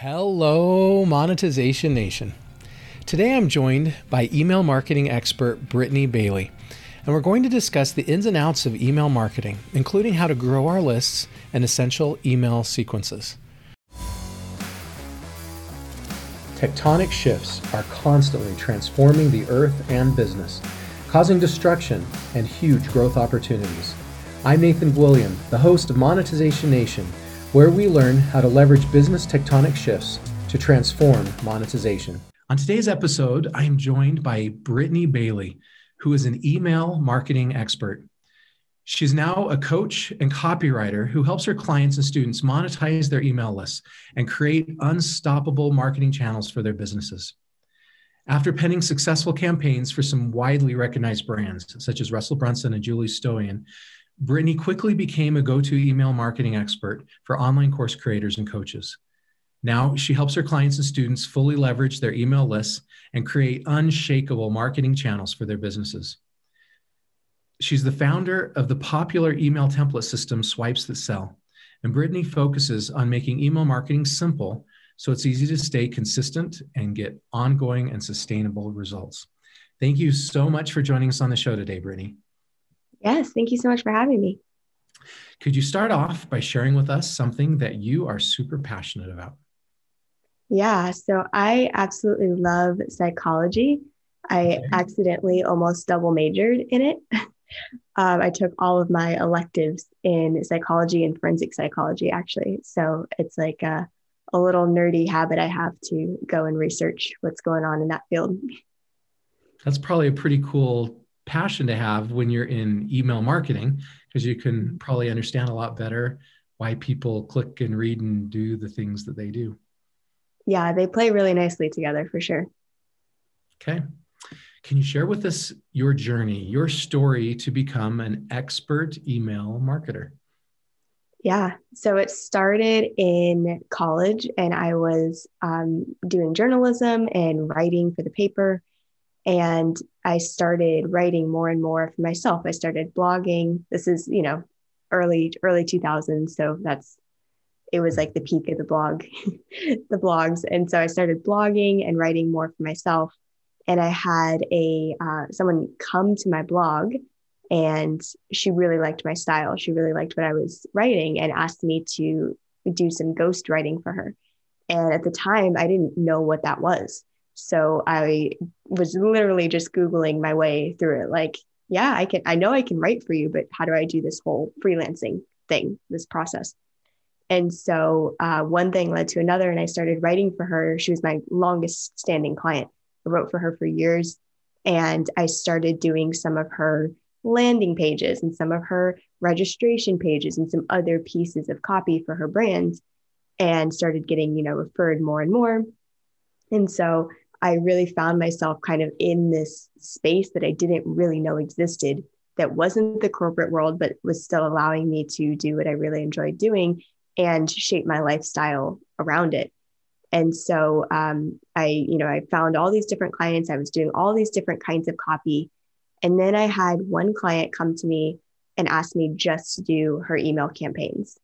Hello, Monetization Nation. Today I'm joined by email marketing expert Brittany Bailey, and we're going to discuss the ins and outs of email marketing, including how to grow our lists and essential email sequences. Tectonic shifts are constantly transforming the earth and business, causing destruction and huge growth opportunities. I'm Nathan William, the host of Monetization Nation where we learn how to leverage business tectonic shifts to transform monetization. On today's episode, I am joined by Brittany Bailey, who is an email marketing expert. She's now a coach and copywriter who helps her clients and students monetize their email lists and create unstoppable marketing channels for their businesses. After penning successful campaigns for some widely recognized brands, such as Russell Brunson and Julie Stoian, Brittany quickly became a go to email marketing expert for online course creators and coaches. Now she helps her clients and students fully leverage their email lists and create unshakable marketing channels for their businesses. She's the founder of the popular email template system Swipes That Sell. And Brittany focuses on making email marketing simple so it's easy to stay consistent and get ongoing and sustainable results. Thank you so much for joining us on the show today, Brittany. Yes, thank you so much for having me. Could you start off by sharing with us something that you are super passionate about? Yeah, so I absolutely love psychology. I okay. accidentally almost double majored in it. um, I took all of my electives in psychology and forensic psychology, actually. So it's like a, a little nerdy habit I have to go and research what's going on in that field. That's probably a pretty cool passion to have when you're in email marketing because you can probably understand a lot better why people click and read and do the things that they do. Yeah, they play really nicely together for sure. Okay. Can you share with us your journey, your story to become an expert email marketer? Yeah. So it started in college, and I was um, doing journalism and writing for the paper. And I started writing more and more for myself. I started blogging. This is, you know, early, early 2000s. So that's, it was like the peak of the blog, the blogs. And so I started blogging and writing more for myself. And I had a, uh, someone come to my blog and she really liked my style. She really liked what I was writing and asked me to do some ghost writing for her. And at the time, I didn't know what that was. So I was literally just Googling my way through it. Like, yeah, I can, I know I can write for you, but how do I do this whole freelancing thing, this process? And so uh, one thing led to another, and I started writing for her. She was my longest standing client. I wrote for her for years. And I started doing some of her landing pages and some of her registration pages and some other pieces of copy for her brand and started getting, you know, referred more and more. And so I really found myself kind of in this space that I didn't really know existed that wasn't the corporate world, but was still allowing me to do what I really enjoyed doing and shape my lifestyle around it. And so um, I, you know, I found all these different clients. I was doing all these different kinds of copy. And then I had one client come to me and ask me just to do her email campaigns.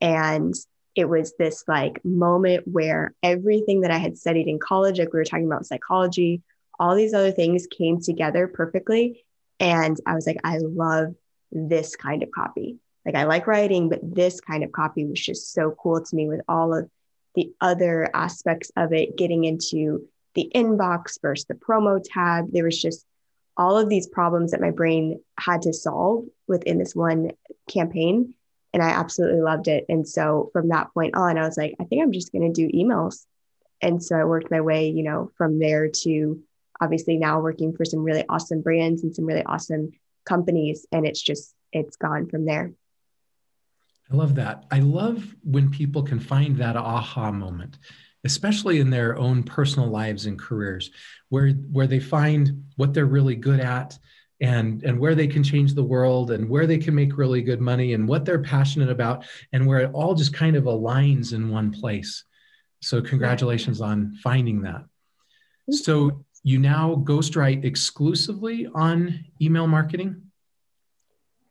And it was this like moment where everything that I had studied in college, like we were talking about psychology, all these other things came together perfectly. And I was like, I love this kind of copy. Like I like writing, but this kind of copy was just so cool to me with all of the other aspects of it, getting into the inbox versus the promo tab. There was just all of these problems that my brain had to solve within this one campaign and I absolutely loved it. And so from that point on, I was like, I think I'm just going to do emails. And so I worked my way, you know, from there to obviously now working for some really awesome brands and some really awesome companies. And it's just, it's gone from there. I love that. I love when people can find that aha moment, especially in their own personal lives and careers, where where they find what they're really good at and and where they can change the world and where they can make really good money and what they're passionate about and where it all just kind of aligns in one place so congratulations on finding that so you now ghostwrite exclusively on email marketing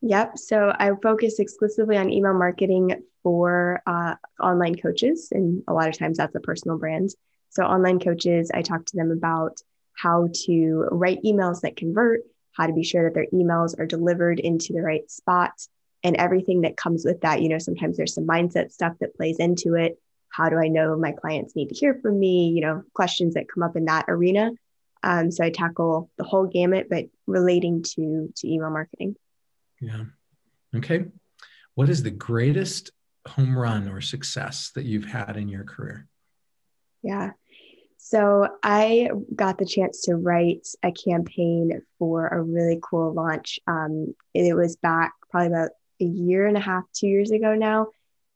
Yep. So I focus exclusively on email marketing for uh, online coaches. And a lot of times that's a personal brand. So, online coaches, I talk to them about how to write emails that convert, how to be sure that their emails are delivered into the right spot, and everything that comes with that. You know, sometimes there's some mindset stuff that plays into it. How do I know my clients need to hear from me? You know, questions that come up in that arena. Um, so I tackle the whole gamut, but relating to to email marketing. Yeah. Okay. What is the greatest home run or success that you've had in your career? Yeah. So I got the chance to write a campaign for a really cool launch. Um, it was back probably about a year and a half, two years ago now.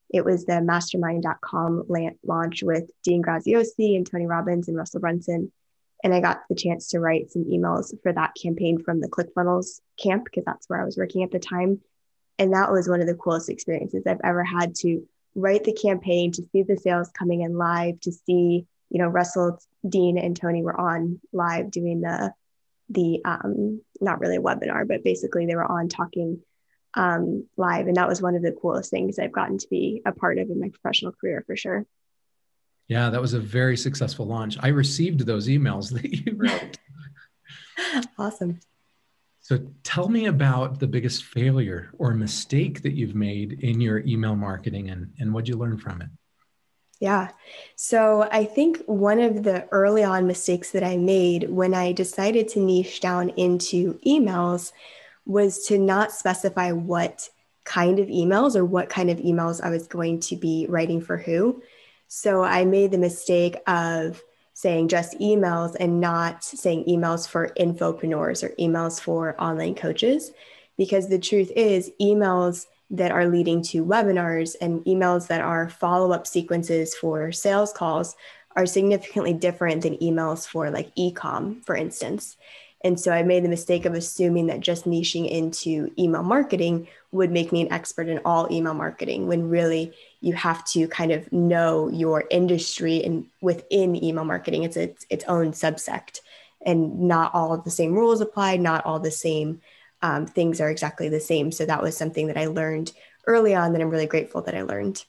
It was the mastermind.com launch with Dean Graziosi and Tony Robbins and Russell Brunson. And I got the chance to write some emails for that campaign from the ClickFunnels camp because that's where I was working at the time. And that was one of the coolest experiences I've ever had to write the campaign, to see the sales coming in live, to see, you know, Russell, Dean, and Tony were on live doing the the um not really a webinar, but basically they were on talking um live. And that was one of the coolest things I've gotten to be a part of in my professional career for sure. Yeah, that was a very successful launch. I received those emails that you wrote. awesome. So tell me about the biggest failure or mistake that you've made in your email marketing and, and what'd you learn from it? Yeah. So I think one of the early on mistakes that I made when I decided to niche down into emails was to not specify what kind of emails or what kind of emails I was going to be writing for who. So I made the mistake of saying just emails and not saying emails for infopreneurs or emails for online coaches. Because the truth is, emails that are leading to webinars and emails that are follow up sequences for sales calls are significantly different than emails for like ecom, for instance. And so I made the mistake of assuming that just niching into email marketing would make me an expert in all email marketing when really you have to kind of know your industry and within email marketing it's its, its own subsect and not all the same rules apply not all the same um, things are exactly the same so that was something that i learned early on that i'm really grateful that i learned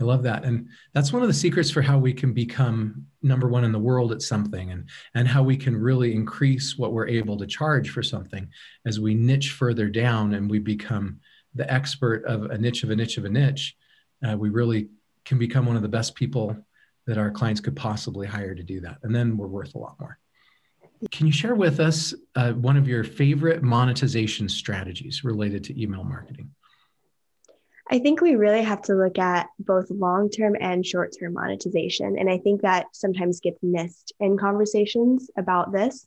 I love that. And that's one of the secrets for how we can become number one in the world at something and, and how we can really increase what we're able to charge for something as we niche further down and we become the expert of a niche of a niche of a niche. Uh, we really can become one of the best people that our clients could possibly hire to do that. And then we're worth a lot more. Can you share with us uh, one of your favorite monetization strategies related to email marketing? I think we really have to look at both long term and short term monetization. And I think that sometimes gets missed in conversations about this.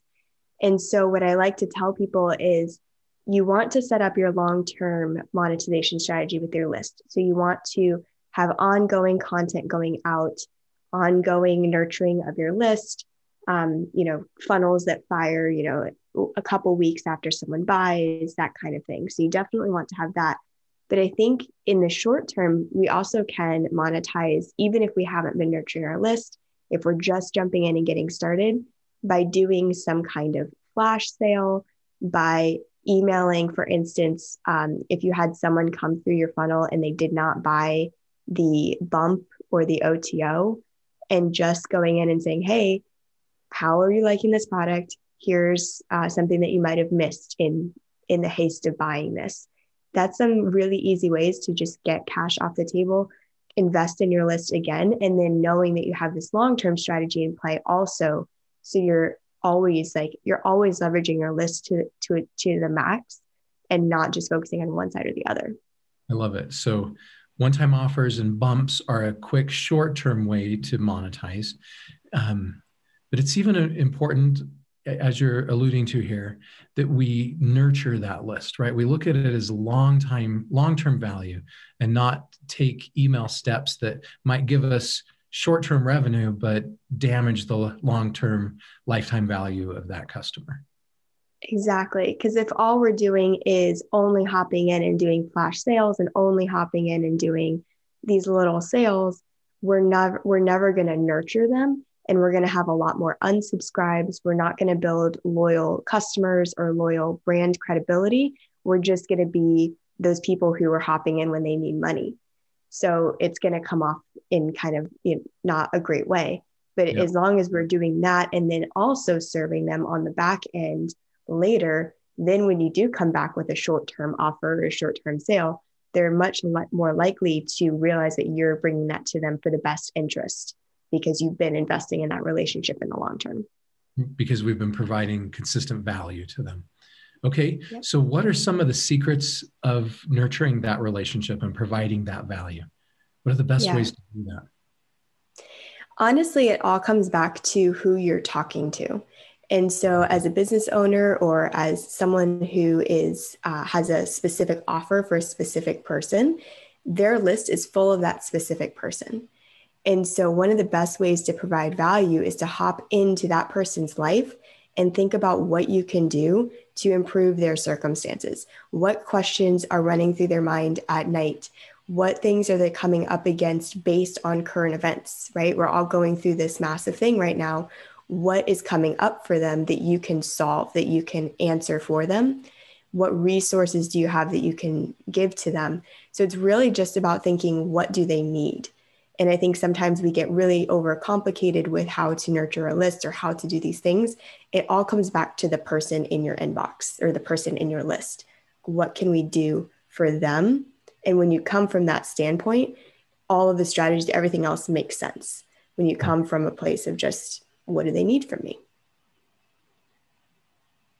And so, what I like to tell people is you want to set up your long term monetization strategy with your list. So, you want to have ongoing content going out, ongoing nurturing of your list, um, you know, funnels that fire, you know, a couple weeks after someone buys, that kind of thing. So, you definitely want to have that but I think in the short term, we also can monetize, even if we haven't been nurturing our list, if we're just jumping in and getting started by doing some kind of flash sale, by emailing, for instance, um, if you had someone come through your funnel and they did not buy the bump or the OTO, and just going in and saying, hey, how are you liking this product? Here's uh, something that you might have missed in in the haste of buying this. That's some really easy ways to just get cash off the table invest in your list again and then knowing that you have this long-term strategy in play also. So you're always like you're always leveraging your list to to to the max and not just focusing on one side or the other. I love it. So one-time offers and bumps are a quick short-term way to monetize. Um, but it's even uh, important as you're alluding to here, that we nurture that list, right? We look at it as long time, long-term value and not take email steps that might give us short-term revenue, but damage the long-term lifetime value of that customer. Exactly. Because if all we're doing is only hopping in and doing flash sales and only hopping in and doing these little sales, we're never we're never going to nurture them and we're going to have a lot more unsubscribes. We're not going to build loyal customers or loyal brand credibility. we're just going to be those people who are hopping in when they need money. So it's going to come off in kind of you know, not a great way. But as long as we're doing that and then also serving them on the back end later, then when you do come back with a short term offer or a short term sale, they're much li- more likely to realize that you're bringing that to them for the best interest because you've been investing in that relationship in the long term. Because we've been providing consistent value to them. Okay. Yep. So, what are some of the secrets of nurturing that relationship and providing that value? What are the best yeah. ways to do that? Honestly, it all comes back to who you're talking to. And so, as a business owner or as someone who is uh, has a specific offer for a specific person, their list is full of that specific person. And so, one of the best ways to provide value is to hop into that person's life and think about what you can do to improve their circumstances. What questions are running through their mind at night? What things are they coming up against based on current events, right? We're all going through this massive thing right now what is coming up for them that you can solve, that you can answer for them? What resources do you have that you can give to them? So it's really just about thinking, what do they need? And I think sometimes we get really overcomplicated with how to nurture a list or how to do these things. It all comes back to the person in your inbox or the person in your list. What can we do for them? And when you come from that standpoint, all of the strategies, everything else makes sense. When you come from a place of just what do they need from me?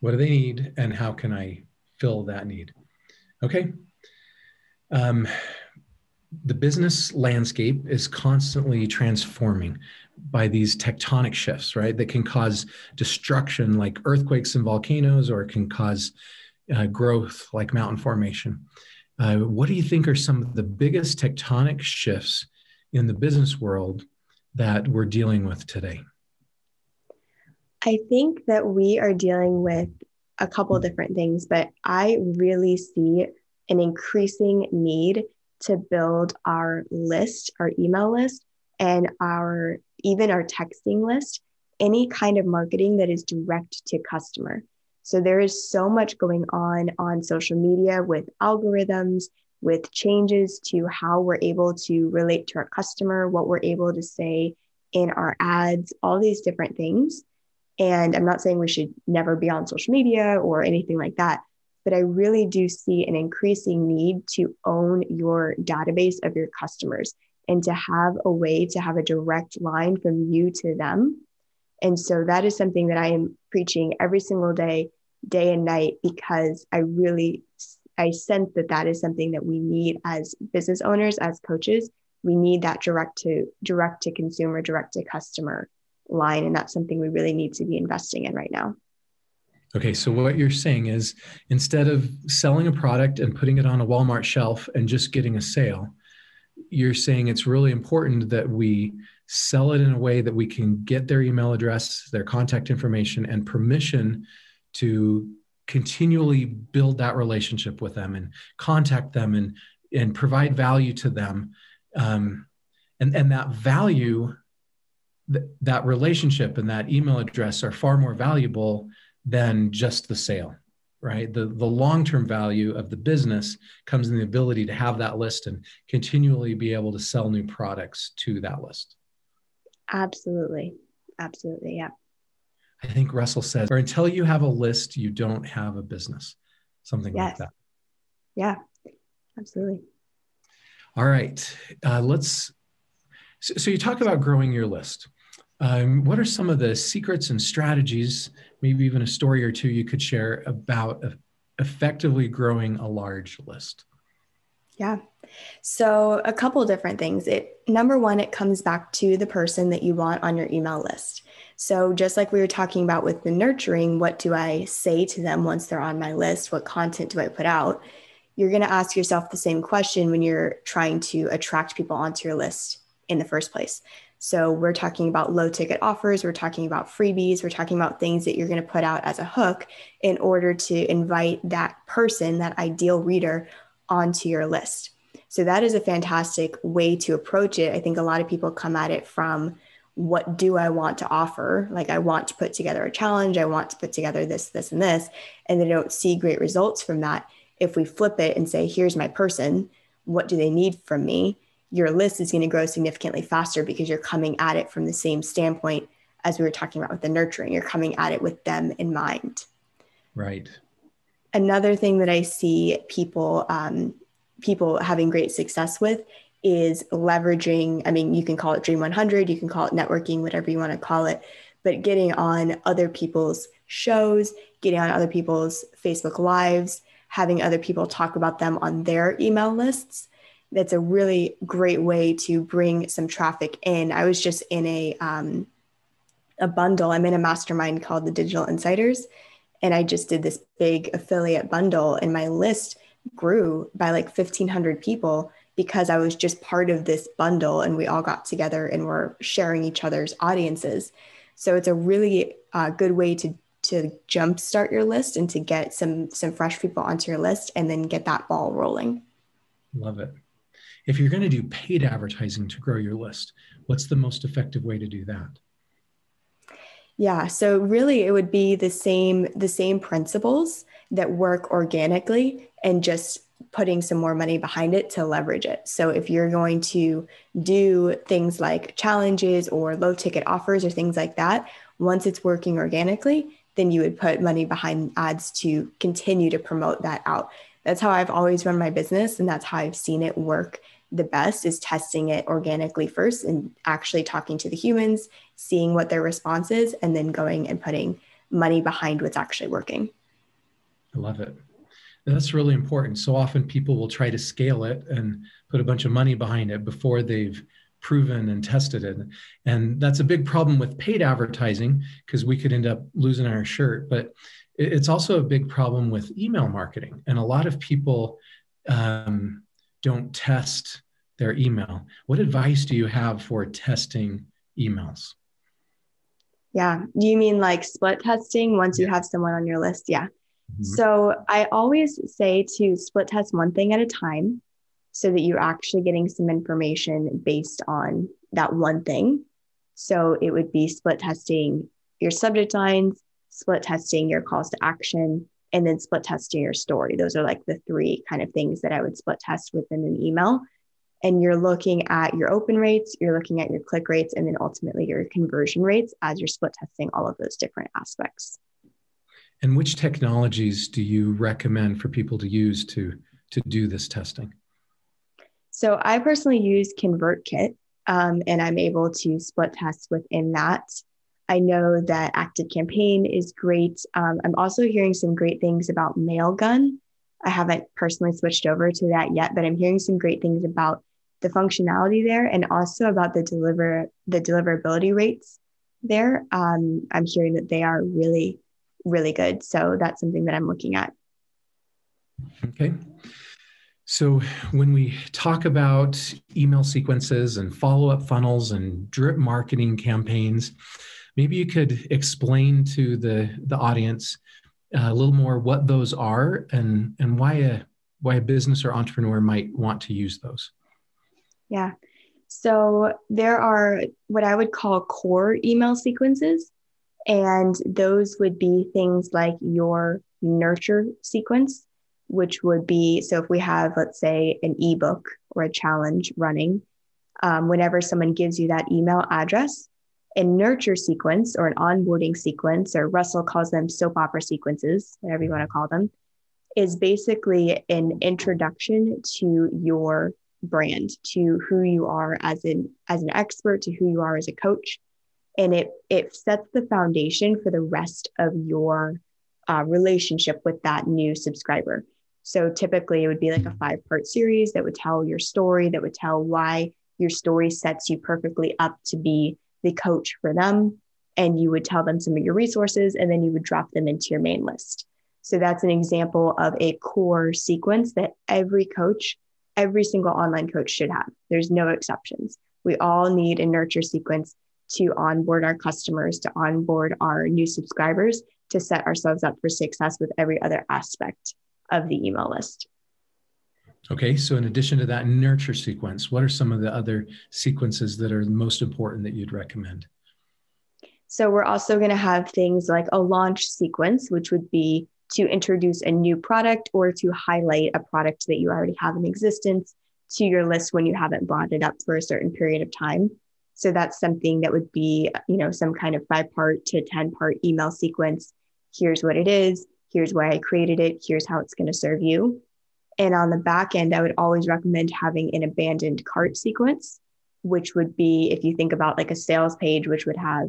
What do they need, and how can I fill that need? Okay. Um, the business landscape is constantly transforming by these tectonic shifts, right? That can cause destruction like earthquakes and volcanoes, or can cause uh, growth like mountain formation. Uh, what do you think are some of the biggest tectonic shifts in the business world that we're dealing with today? I think that we are dealing with a couple different things, but I really see an increasing need to build our list, our email list, and our even our texting list, any kind of marketing that is direct to customer. So there is so much going on on social media with algorithms, with changes to how we're able to relate to our customer, what we're able to say in our ads, all these different things. And I'm not saying we should never be on social media or anything like that, but I really do see an increasing need to own your database of your customers and to have a way to have a direct line from you to them. And so that is something that I am preaching every single day, day and night, because I really I sense that that is something that we need as business owners, as coaches. We need that direct to direct to consumer, direct to customer line. And that's something we really need to be investing in right now. Okay, so what you're saying is instead of selling a product and putting it on a Walmart shelf and just getting a sale, you're saying it's really important that we sell it in a way that we can get their email address, their contact information, and permission to continually build that relationship with them and contact them and and provide value to them. Um, and and that value th- that relationship and that email address are far more valuable than just the sale right? The the long-term value of the business comes in the ability to have that list and continually be able to sell new products to that list. Absolutely. Absolutely yeah. I think russell says or until you have a list you don't have a business. Something yes. like that. Yeah absolutely. All right uh, let's so, so you talk about growing your list um, what are some of the secrets and strategies, maybe even a story or two you could share about effectively growing a large list? Yeah. So, a couple different things. It number one, it comes back to the person that you want on your email list. So, just like we were talking about with the nurturing, what do I say to them once they're on my list? What content do I put out? You're going to ask yourself the same question when you're trying to attract people onto your list in the first place. So we're talking about low ticket offers, we're talking about freebies, we're talking about things that you're going to put out as a hook in order to invite that person, that ideal reader, onto your list. So that is a fantastic way to approach it. I think a lot of people come at it from what do I want to offer? Like, I want to put together a challenge, I want to put together this, this, and this, and they don't see great results from that. If we flip it and say, here's my person, what do they need from me? Your list is going to grow significantly faster because you're coming at it from the same standpoint as we were talking about with the nurturing. You're coming at it with them in mind. Right. Another thing that I see people um, people having great success with is leveraging. I mean, you can call it Dream 100, you can call it networking, whatever you want to call it, but getting on other people's shows, getting on other people's Facebook lives, having other people talk about them on their email lists. That's a really great way to bring some traffic in. I was just in a um, a bundle. I'm in a mastermind called the Digital Insiders, and I just did this big affiliate bundle, and my list grew by like 1,500 people because I was just part of this bundle, and we all got together and were sharing each other's audiences. So it's a really uh, good way to to jumpstart your list and to get some some fresh people onto your list and then get that ball rolling. Love it. If you're going to do paid advertising to grow your list, what's the most effective way to do that? Yeah, so really it would be the same the same principles that work organically and just putting some more money behind it to leverage it. So if you're going to do things like challenges or low ticket offers or things like that, once it's working organically, then you would put money behind ads to continue to promote that out. That's how I've always run my business and that's how I've seen it work the best is testing it organically first and actually talking to the humans, seeing what their response is and then going and putting money behind what's actually working. I love it. That's really important. So often people will try to scale it and put a bunch of money behind it before they've proven and tested it. And that's a big problem with paid advertising because we could end up losing our shirt. But it's also a big problem with email marketing. And a lot of people um, don't test their email. What advice do you have for testing emails? Yeah. You mean like split testing once yeah. you have someone on your list? Yeah. Mm-hmm. So I always say to split test one thing at a time so that you're actually getting some information based on that one thing. So it would be split testing your subject lines, split testing your calls to action, and then split testing your story. Those are like the three kind of things that I would split test within an email. And you're looking at your open rates, you're looking at your click rates, and then ultimately your conversion rates as you're split testing all of those different aspects. And which technologies do you recommend for people to use to, to do this testing? So I personally use ConvertKit, um, and I'm able to split test within that. I know that Active Campaign is great. Um, I'm also hearing some great things about Mailgun. I haven't personally switched over to that yet, but I'm hearing some great things about the functionality there and also about the deliver the deliverability rates there. Um, I'm hearing that they are really, really good. So that's something that I'm looking at. Okay. So, when we talk about email sequences and follow up funnels and drip marketing campaigns, maybe you could explain to the, the audience uh, a little more what those are and, and why, a, why a business or entrepreneur might want to use those. Yeah. So, there are what I would call core email sequences. And those would be things like your nurture sequence which would be so if we have, let's say, an ebook or a challenge running, um, whenever someone gives you that email address, a nurture sequence or an onboarding sequence, or Russell calls them soap opera sequences, whatever you want to call them, is basically an introduction to your brand, to who you are as an as an expert, to who you are as a coach, and it it sets the foundation for the rest of your uh, relationship with that new subscriber. So typically it would be like a five part series that would tell your story, that would tell why your story sets you perfectly up to be the coach for them. And you would tell them some of your resources and then you would drop them into your main list. So that's an example of a core sequence that every coach, every single online coach should have. There's no exceptions. We all need a nurture sequence to onboard our customers, to onboard our new subscribers, to set ourselves up for success with every other aspect of the email list. Okay, so in addition to that nurture sequence, what are some of the other sequences that are most important that you'd recommend? So we're also going to have things like a launch sequence, which would be to introduce a new product or to highlight a product that you already have in existence to your list when you haven't brought it up for a certain period of time. So that's something that would be, you know, some kind of five part to 10 part email sequence. Here's what it is. Here's why I created it. Here's how it's going to serve you. And on the back end, I would always recommend having an abandoned cart sequence, which would be if you think about like a sales page, which would have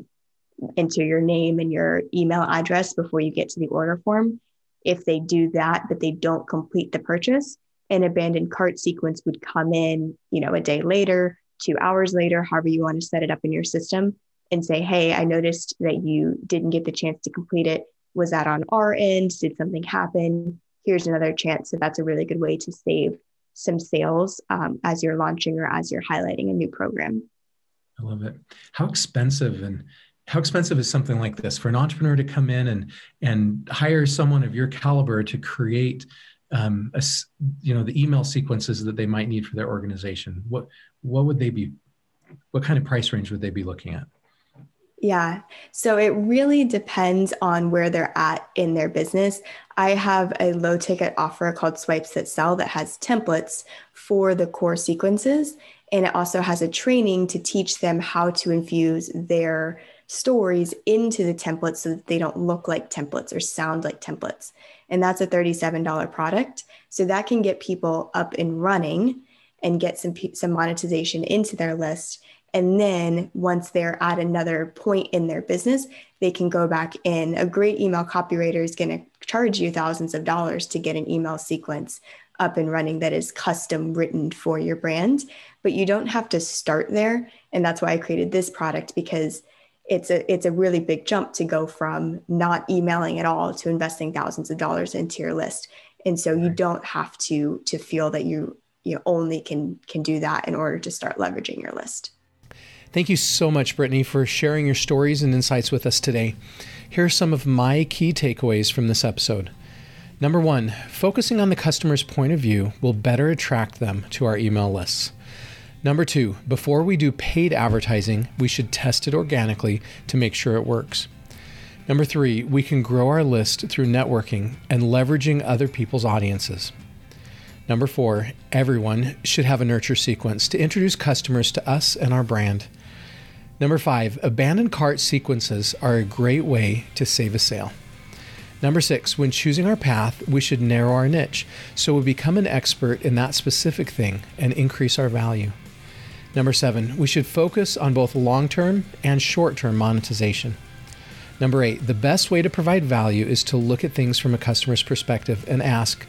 enter your name and your email address before you get to the order form. If they do that, but they don't complete the purchase, an abandoned cart sequence would come in, you know, a day later, two hours later, however you want to set it up in your system and say, Hey, I noticed that you didn't get the chance to complete it. Was that on our end? Did something happen? Here's another chance. So that's a really good way to save some sales um, as you're launching or as you're highlighting a new program. I love it. How expensive and how expensive is something like this for an entrepreneur to come in and and hire someone of your caliber to create um, a, you know the email sequences that they might need for their organization what what would they be what kind of price range would they be looking at yeah. So it really depends on where they're at in their business. I have a low ticket offer called Swipes That Sell that has templates for the core sequences. And it also has a training to teach them how to infuse their stories into the templates so that they don't look like templates or sound like templates. And that's a $37 product. So that can get people up and running and get some, some monetization into their list. And then once they're at another point in their business, they can go back in. A great email copywriter is going to charge you thousands of dollars to get an email sequence up and running that is custom written for your brand. But you don't have to start there. And that's why I created this product because it's a it's a really big jump to go from not emailing at all to investing thousands of dollars into your list and so you don't have to to feel that you you only can can do that in order to start leveraging your list thank you so much brittany for sharing your stories and insights with us today here are some of my key takeaways from this episode number one focusing on the customer's point of view will better attract them to our email lists Number two, before we do paid advertising, we should test it organically to make sure it works. Number three, we can grow our list through networking and leveraging other people's audiences. Number four, everyone should have a nurture sequence to introduce customers to us and our brand. Number five, abandoned cart sequences are a great way to save a sale. Number six, when choosing our path, we should narrow our niche so we become an expert in that specific thing and increase our value. Number seven, we should focus on both long term and short term monetization. Number eight, the best way to provide value is to look at things from a customer's perspective and ask,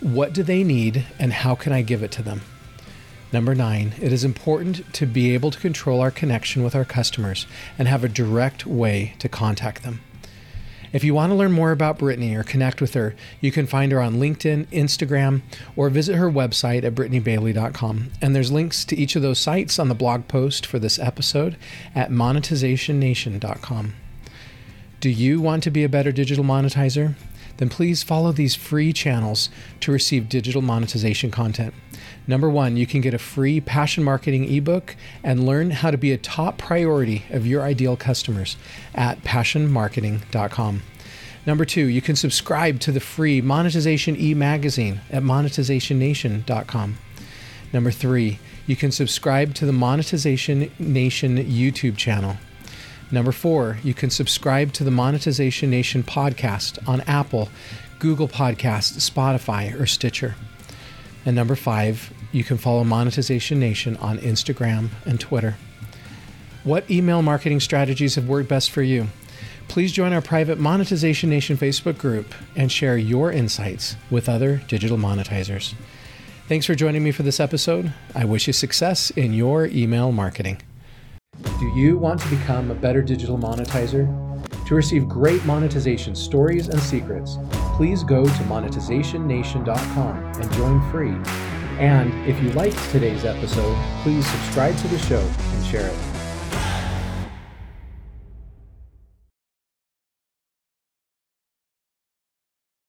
what do they need and how can I give it to them? Number nine, it is important to be able to control our connection with our customers and have a direct way to contact them. If you want to learn more about Brittany or connect with her, you can find her on LinkedIn, Instagram, or visit her website at brittanybailey.com. And there's links to each of those sites on the blog post for this episode at monetizationnation.com. Do you want to be a better digital monetizer? Then please follow these free channels to receive digital monetization content. Number one, you can get a free passion marketing ebook and learn how to be a top priority of your ideal customers at passionmarketing.com. Number two, you can subscribe to the free Monetization e magazine at monetizationnation.com. Number three, you can subscribe to the Monetization Nation YouTube channel. Number four, you can subscribe to the Monetization Nation podcast on Apple, Google Podcasts, Spotify, or Stitcher. And number five, you can follow Monetization Nation on Instagram and Twitter. What email marketing strategies have worked best for you? Please join our private Monetization Nation Facebook group and share your insights with other digital monetizers. Thanks for joining me for this episode. I wish you success in your email marketing. Do you want to become a better digital monetizer? To receive great monetization stories and secrets, please go to monetizationnation.com and join free. And if you liked today's episode, please subscribe to the show and share it.